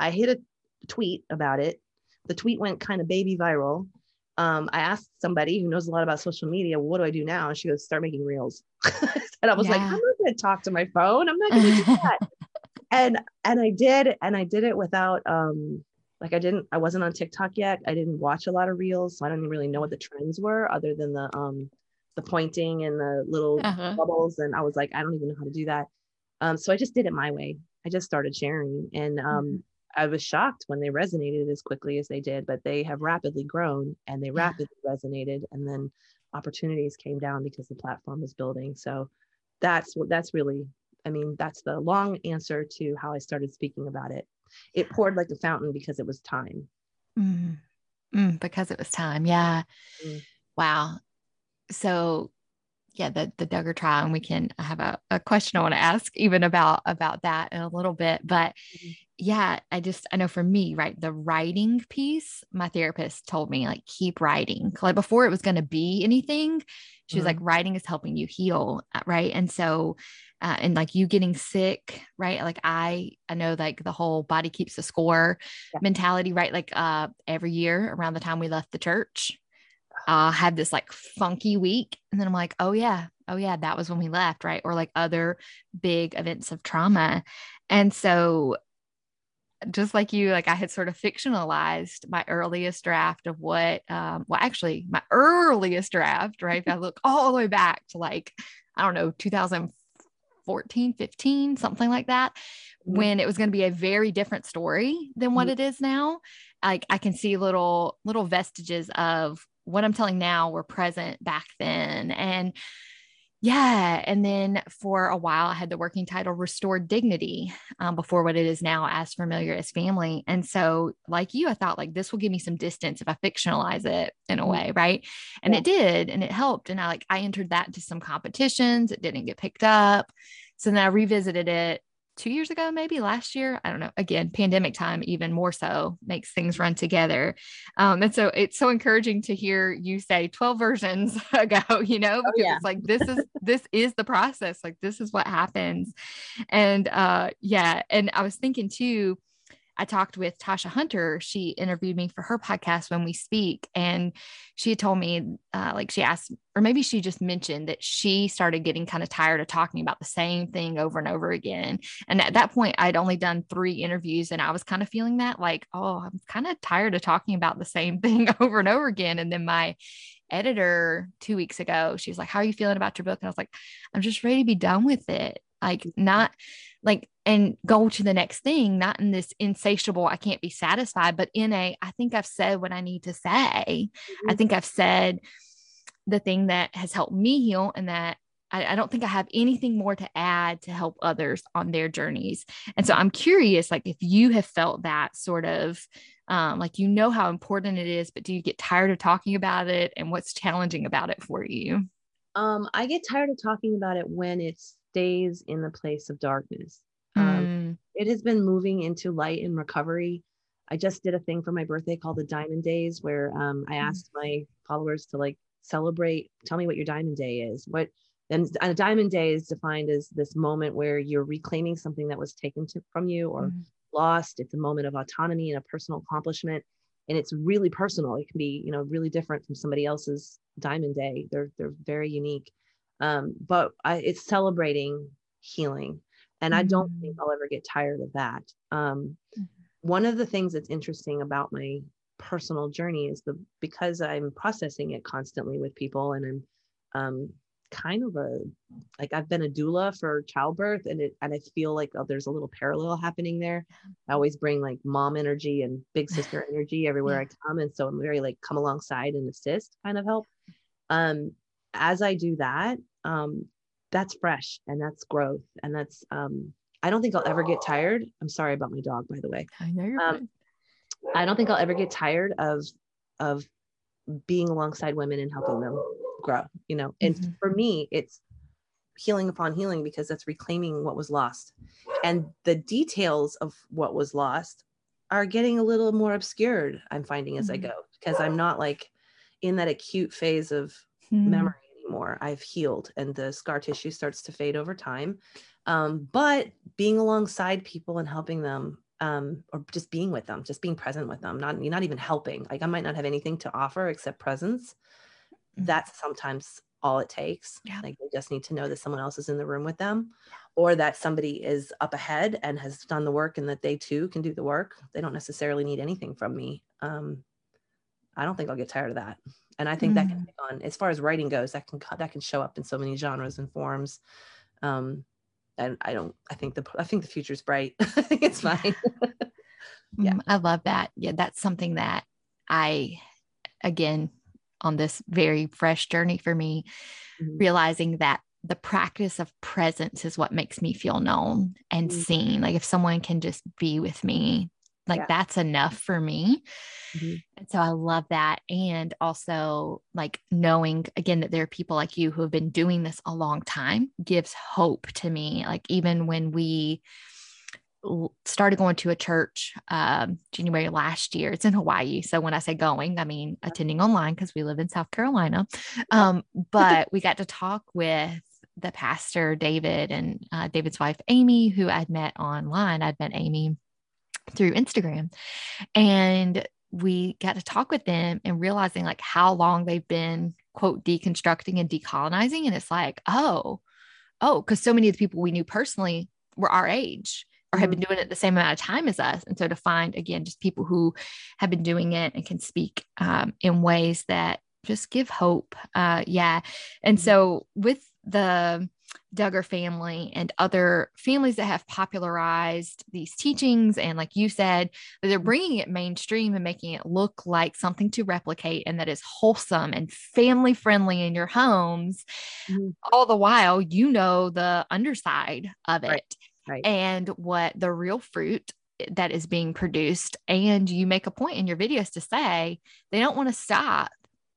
I hit a tweet about it. The tweet went kind of baby viral. Um, I asked somebody who knows a lot about social media, well, what do I do now? And she goes, start making reels. *laughs* and I was yeah. like, I'm not going to talk to my phone. I'm not going to do *laughs* that. and and I did, and I did it without um, like I didn't, I wasn't on TikTok yet. I didn't watch a lot of reels, so I don't really know what the trends were, other than the um, the pointing and the little uh-huh. bubbles. And I was like, I don't even know how to do that. Um, so I just did it my way. I just started sharing, and um, mm-hmm. I was shocked when they resonated as quickly as they did, but they have rapidly grown and they rapidly resonated. And then opportunities came down because the platform was building. So that's what that's really, I mean, that's the long answer to how I started speaking about it. It poured like a fountain because it was time. Mm. Mm, because it was time. Yeah. Mm. Wow. So yeah, the the Duggar trial, and we can have a, a question I want to ask even about about that in a little bit. But mm-hmm yeah, I just, I know for me, right, the writing piece, my therapist told me, like, keep writing. Like, before it was going to be anything, she was mm-hmm. like, writing is helping you heal. Uh, right. And so, uh, and like you getting sick, right? Like, I, I know like the whole body keeps the score yeah. mentality, right? Like, uh, every year around the time we left the church, uh, had this like funky week. And then I'm like, oh, yeah, oh, yeah, that was when we left, right? Or like other big events of trauma. And so just like you, like I had sort of fictionalized my earliest draft of what, um, well, actually, my earliest draft, right? if I look all the way back to like, I don't know, 2014, 15, something like that, mm-hmm. when it was going to be a very different story than what mm-hmm. it is now. like I can see little little vestiges of what I'm telling now were present back then. And yeah. And then for a while, I had the working title Restored Dignity um, before what it is now as familiar as family. And so, like you, I thought like this will give me some distance if I fictionalize it in a mm-hmm. way. Right. And yeah. it did. And it helped. And I like, I entered that into some competitions. It didn't get picked up. So then I revisited it two years ago, maybe last year. I don't know. Again, pandemic time, even more so makes things run together. Um, and so it's so encouraging to hear you say 12 versions *laughs* ago, you know, oh, because oh, yeah. it's like, this is, this is the process. Like, this is what happens. And uh, yeah. And I was thinking too, I talked with Tasha Hunter. She interviewed me for her podcast when we speak. And she told me, uh, like, she asked, or maybe she just mentioned that she started getting kind of tired of talking about the same thing over and over again. And at that point, I'd only done three interviews and I was kind of feeling that, like, oh, I'm kind of tired of talking about the same *laughs* thing over and over again. And then my editor two weeks ago, she was like, How are you feeling about your book? And I was like, I'm just ready to be done with it. Like, not like and go to the next thing not in this insatiable i can't be satisfied but in a i think i've said what i need to say mm-hmm. i think i've said the thing that has helped me heal and that I, I, don't think i have anything more to add to help others on their journeys and so i'm curious like if you have felt that sort of um, like you know how important it is but do you get tired of talking about it and what's challenging about it for you um, i get tired of talking about it when it stays in the place of darkness. It has been moving into light and recovery. I just did a thing for my birthday called the Diamond Days, where um, I mm. asked my followers to like celebrate. Tell me what your Diamond Day is. What and a Diamond Day is defined as this moment where you're reclaiming something that was taken to, from you or mm. lost. It's a moment of autonomy and a personal accomplishment, and it's really personal. It can be you know really different from somebody else's Diamond Day. They're they're very unique um, but I, it's celebrating healing and mm-hmm. i don't think mm. i'll ever get tired of that um, mm-hmm. one of the things that's interesting about my personal journey is the because i'm processing it constantly with people and i'm um, kind of a like i've been a doula for childbirth and it and i feel like oh, there's a little parallel happening there i always bring like mom energy and big sister *laughs* energy everywhere yeah. i come and so i'm very like come alongside and assist kind of help um as I do that, um, that's fresh and that's growth. And that's, um, I don't think I'll ever get tired. I'm sorry about my dog, by the way. I know you're um, I don't think I'll ever get tired of, of being alongside women and helping them grow, you know? And mm-hmm. for me, it's healing upon healing because that's reclaiming what was lost. And the details of what was lost are getting a little more obscured, I'm finding as mm-hmm. I go, because I'm not like in that acute phase of mm-hmm. memory anymore. I've healed and the scar tissue starts to fade over time. Um, but being alongside people and helping them um, or just being with them, just being present with them, not, not even helping. Like I might not have anything to offer except presence. Mm-hmm. That's sometimes all it takes. Yeah. Like they just need to know that someone else is in the room with them or that somebody is up ahead and has done the work and that they too can do the work. They don't necessarily need anything from me. Um, I don't think I'll get tired of that and i think mm-hmm. that can mm. on as far as writing goes that can that can show up in so many genres and forms um and i don't i think the i think the future's bright *laughs* i think it's fine *laughs* yeah mm, i love that yeah that's something that i again on this very fresh journey for me mm-hmm. realizing that the practice of presence is what makes me feel known and mm-hmm. seen like if someone can just be with me like yeah. that's enough for me. Mm-hmm. And so I love that. And also, like knowing again that there are people like you who have been doing this a long time gives hope to me. Like, even when we started going to a church um, January last year, it's in Hawaii. So when I say going, I mean attending online because we live in South Carolina. *laughs* Um, *laughs* but we got to talk with the pastor, David, and uh, David's wife, Amy, who I'd met online. I'd met Amy through Instagram. And we got to talk with them and realizing like how long they've been quote deconstructing and decolonizing. And it's like, oh, oh, because so many of the people we knew personally were our age or have been mm-hmm. doing it the same amount of time as us. And so to find again just people who have been doing it and can speak um, in ways that just give hope. Uh, yeah. And mm-hmm. so with the Duggar family and other families that have popularized these teachings. And like you said, they're bringing it mainstream and making it look like something to replicate and that is wholesome and family friendly in your homes. Mm-hmm. All the while, you know the underside of it right. Right. and what the real fruit that is being produced. And you make a point in your videos to say they don't want to stop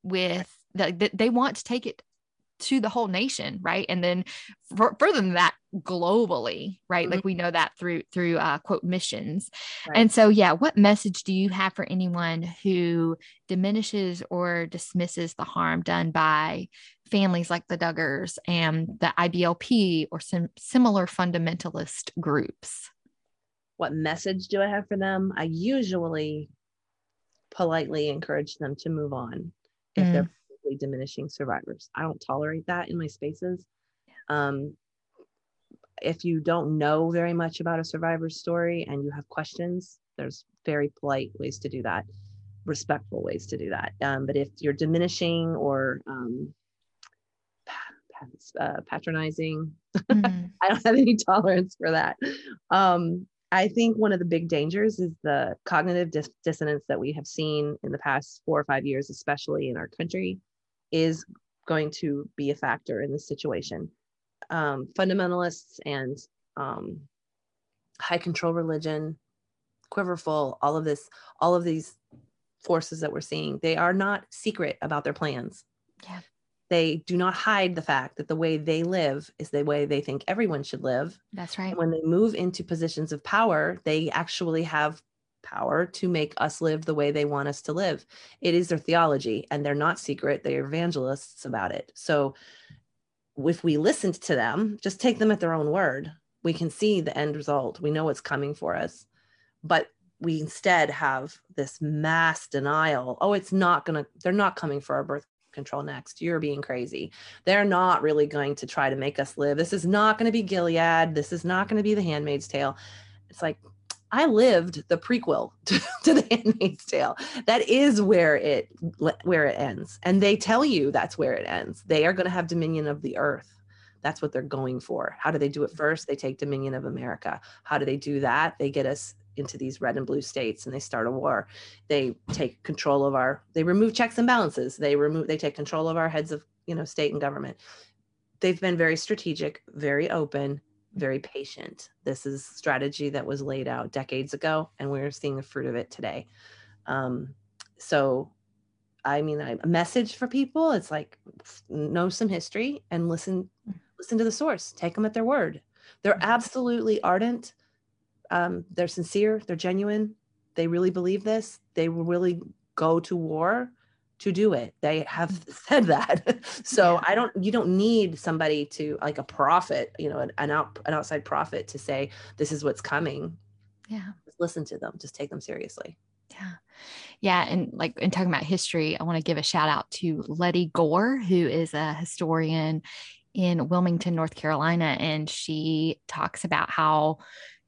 with the, they want to take it to the whole nation right and then for, further than that globally right mm-hmm. like we know that through through uh, quote missions right. and so yeah what message do you have for anyone who diminishes or dismisses the harm done by families like the duggars and the iblp or some similar fundamentalist groups what message do i have for them i usually politely encourage them to move on if mm. they're diminishing survivors. I don't tolerate that in my spaces. Um, if you don't know very much about a survivor's story and you have questions, there's very polite ways to do that, respectful ways to do that. Um, but if you're diminishing or um, uh, patronizing, mm-hmm. *laughs* I don't have any tolerance for that. Um, I think one of the big dangers is the cognitive dis- dissonance that we have seen in the past four or five years, especially in our country, is going to be a factor in this situation. Um, fundamentalists and um, high control religion, quiverful, all of this, all of these forces that we're seeing, they are not secret about their plans. Yeah. They do not hide the fact that the way they live is the way they think everyone should live. That's right. when they move into positions of power, they actually have power to make us live the way they want us to live. It is their theology, and they're not secret. They're evangelists about it. So if we listened to them, just take them at their own word, we can see the end result. We know what's coming for us. But we instead have this mass denial. Oh, it's not going to, they're not coming for our birth control next. You're being crazy. They're not really going to try to make us live. This is not going to be Gilead. This is not going to be the handmaid's tale. It's like, I lived the prequel *laughs* to, to, The Handmaid's Tale. That is where it where it ends, and they tell you that's where it ends. They are going to have dominion of the earth. That's what they're going for. How do they do it first? They take dominion of America. How do they do that? They get us into these red and blue states and they start a war. They take control of our. They remove checks and balances. They remove. They take control of our heads of you know state and government. They've been very strategic, very open, very patient. This is strategy that was laid out decades ago, and we're seeing the fruit of it today. Um, so, I mean, I, a message for people: it's like know some history and listen, listen to the source. Take them at their word. They're mm-hmm. absolutely ardent. Um, they're sincere. They're genuine. They really believe this. They will really go to war to do it. They have mm. *laughs* said that. *laughs* so yeah. I don't you don't need somebody to like a prophet, you know, an, an out an outside prophet to say this is what's coming. Yeah. Just listen to them. Just take them seriously. Yeah. Yeah. And like in talking about history, I want to give a shout out to Letty Gore, who is a historian in Wilmington, North Carolina. And she talks about how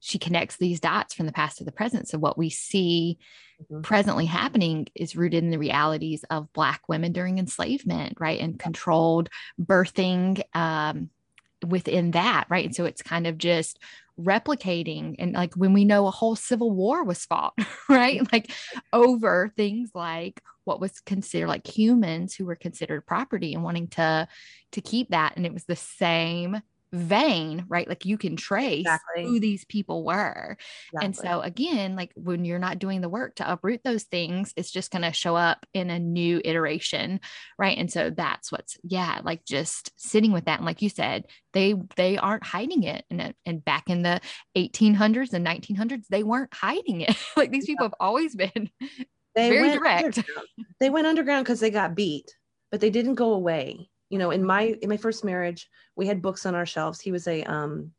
she connects these dots from the past to the present. So what we see mm-hmm. presently happening is rooted in the realities of Black women during enslavement, right? And controlled birthing um, within that, right? And so it's kind of just replicating and like when we know a whole civil war was fought *laughs* right like over things like what was considered like humans who were considered property and wanting to to keep that and it was the same vein, right? Like you can trace exactly. who these people were. Exactly. And so, again, like when you're not doing the work to uproot those things, it's just going to show up in a new iteration, right? And so that's what's, yeah, like just sitting with that. And like you said, they they aren't hiding it. And, and back in the 1800s and 1900s, they weren't hiding it. *laughs* like these people have always been *laughs* they very direct. They went underground because they got beat, but they didn't go away you know in my in my first marriage we had books on our shelves. He was a um,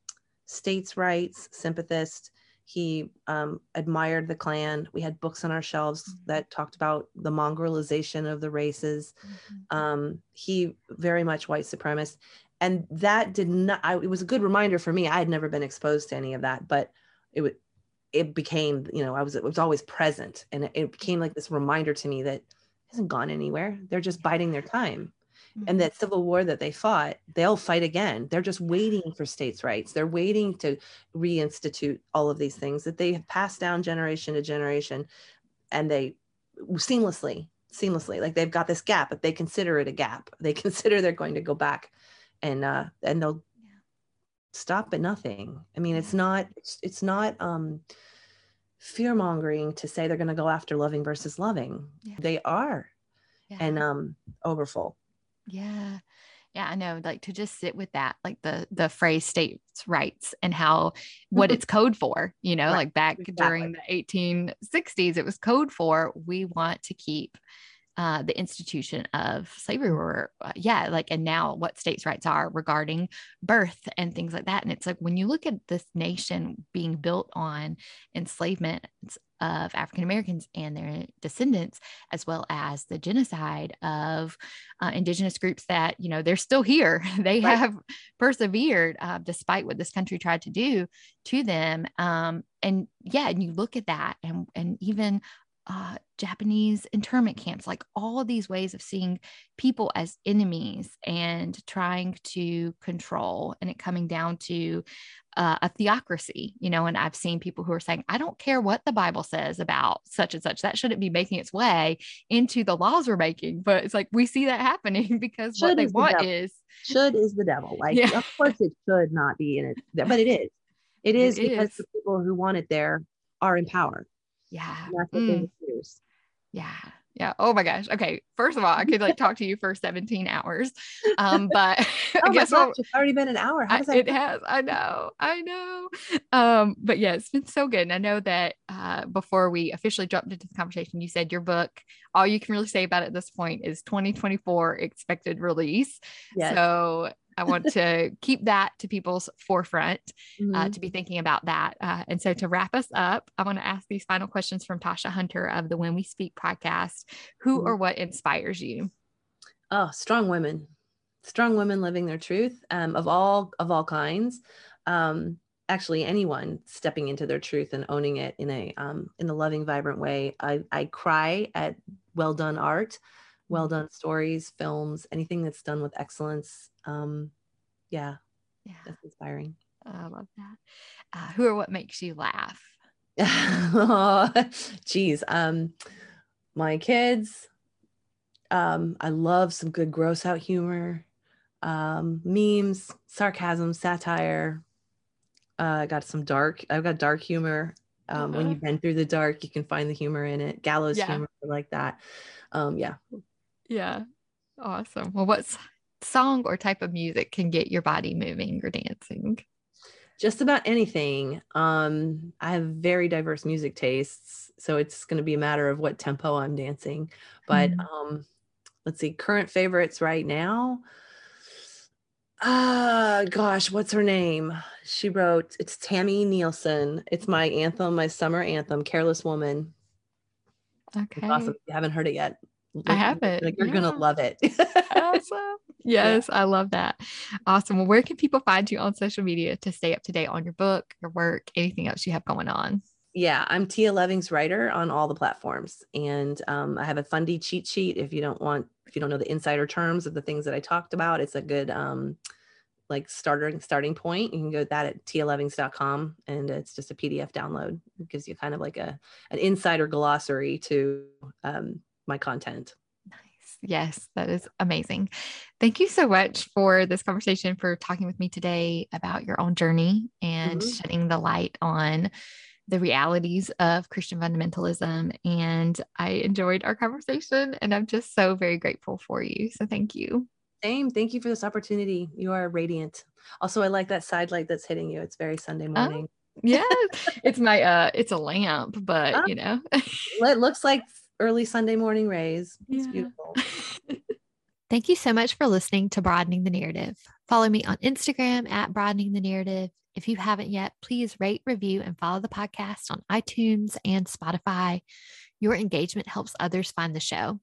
states rights sympathist. He um, admired the klan. We had books on our shelves mm-hmm. that talked about the mongrelization of the races. Mm-hmm. um, he very much white supremacist. And that did not I, it was a good reminder for me. I had never been exposed to any of that but it would it became you know i was it was always present. And it, it became like this reminder to me that hasn't gone anywhere. They're just biding their time and Mhm. that civil war that they fought they'll fight again they're just waiting for states rights they're waiting to reinstitute all of these things that they have passed down generation to generation and they seamlessly seamlessly like they've got this gap but they consider it a gap *laughs* they consider they're going to go back and uh and they'll Yeah. stop at nothing i mean it's not it's, it's not um fear mongering to say they're going to go after loving versus loving Yeah. they are Yeah. and um Obergefell Yeah. Yeah, I know. Like to just sit with that, like the the phrase states rights and how what *laughs* it's code for, you know, Right, like back during the 1860s, it was code for we want to keep uh, the institution of slavery or uh, yeah like and now what states rights are regarding birth and things like that. And it's like when you look at this nation being built on enslavement of african americans and their descendants as well as the genocide of uh, indigenous groups that you know they're still here. *laughs* They Right. have persevered uh, despite what this country tried to do to them. Um, and yeah and you look at that and and even uh, Japanese internment camps, like all of these ways of seeing people as enemies and trying to control, and it coming down to uh, a theocracy, you know. And I've seen people who are saying, I don't care what the Bible says about such and such, that shouldn't be making its way into the laws we're making. But it's like we see that happening *laughs* because what Should they is the want devil. is, should is the devil like Yeah. of course it should not be in it but it is it *laughs* is It because is. the people who want it there are in power yeah, that's what mm, they Yeah. Yeah. Oh my gosh. Okay. First of all, I could like talk to you for 17 hours. Um, but *laughs* I oh my guess gosh it's already been an hour how I, it has. I know. I know. Um, but yeah, it's been so good. And I know that uh, before we officially jumped into the conversation, you said your book, all you can really say about it at this point is 2024 expected release. yes. So I want to keep that to people's forefront uh, Mhm. to be thinking about that. Uh, and so to wrap us up, I want to ask these final questions from Tasha Hunter of the When We Speak podcast. Who Mhm. or what inspires you? oh strong women strong women living their truth um, of all of all kinds um, actually anyone stepping into their truth and owning it in a um, in a loving vibrant way i i cry at well done art well done stories films anything that's done with excellence um, yeah Yeah, that's inspiring I love that. Uh, who or what makes you laugh? *laughs* Oh, geez um my kids um i love some good gross out humor um memes sarcasm satire uh i got some dark i've got dark humor um when Uh-huh. you've been through the dark you can find the humor in it gallows Yeah. humor like that um yeah Yeah, awesome. Well, what song or type of music can get your body moving or dancing? just about anything. Um, I have very diverse music tastes, so it's going to be a matter of what tempo I'm dancing. But Mhm. um, let's see, current favorites right now. Ah, gosh, what's her name? She wrote. It's Tami Neilson. It's my anthem, my summer anthem, "Careless Woman." Okay. It's awesome. If you haven't heard it yet, I have it. Like you're yeah. gonna love it. awesome. *laughs* Yes, I love that. Awesome. Well, where can people find you on social media to stay up to date on your book, your work, anything else you have going on? yeah, I'm Tia Levings writer on all the platforms, and um, I have a fundy cheat sheet. If you don't want, if you don't know the insider terms of the things that I talked about, it's a good um, like starting starting point. You can go to that at tialevings.com, and it's just a PDF download. It gives you kind of like a an insider glossary to um, my content. Nice. Yes, that is amazing. Thank you so much for this conversation, for talking with me today about your own journey and Mhm. shedding the light on the realities of Christian fundamentalism. And I enjoyed our conversation and I'm just so very grateful for you. So thank you. Same. Thank you for this opportunity. You are radiant. Also, I like that side light that's hitting you. It's very Sunday morning. Yeah. it's my uh it's a lamp, but Ah. *laughs* you know. *laughs* It looks like early Sunday morning rays. It's Yeah. beautiful. *laughs* Thank you so much for listening to Broadening the Narrative. Follow me on Instagram at Broadening the Narrative. If you haven't yet, please rate, review, and follow the podcast on iTunes and Spotify. Your engagement helps others find the show.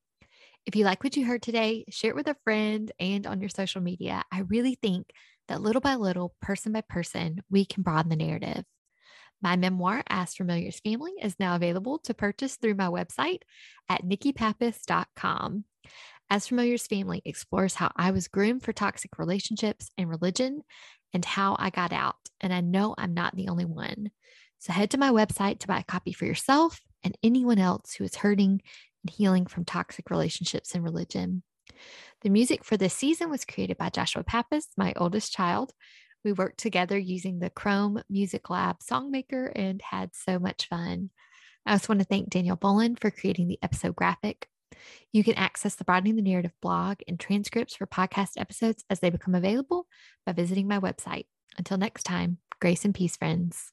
If you like what you heard today, share it with a friend and on your social media. I really think that little by little, person by person, we can broaden the narrative. My memoir, As Familiar as Family, is now available to purchase through my website at nikkipappas.com. As Familiar's Family explores how I was groomed for toxic relationships and religion and how I got out. And I know I'm not the only one. So head to my website to buy a copy for yourself and anyone else who is hurting and healing from toxic relationships and religion. The music for this season was created by Joshua Pappas, my oldest child. We worked together using the Chrome Music Lab Songmaker and had so much fun. I also want to thank Daniel Bolin for creating the episode graphic. You can access the Broadening the Narrative blog and transcripts for podcast episodes as they become available by visiting my website. Until next time, grace and peace, friends.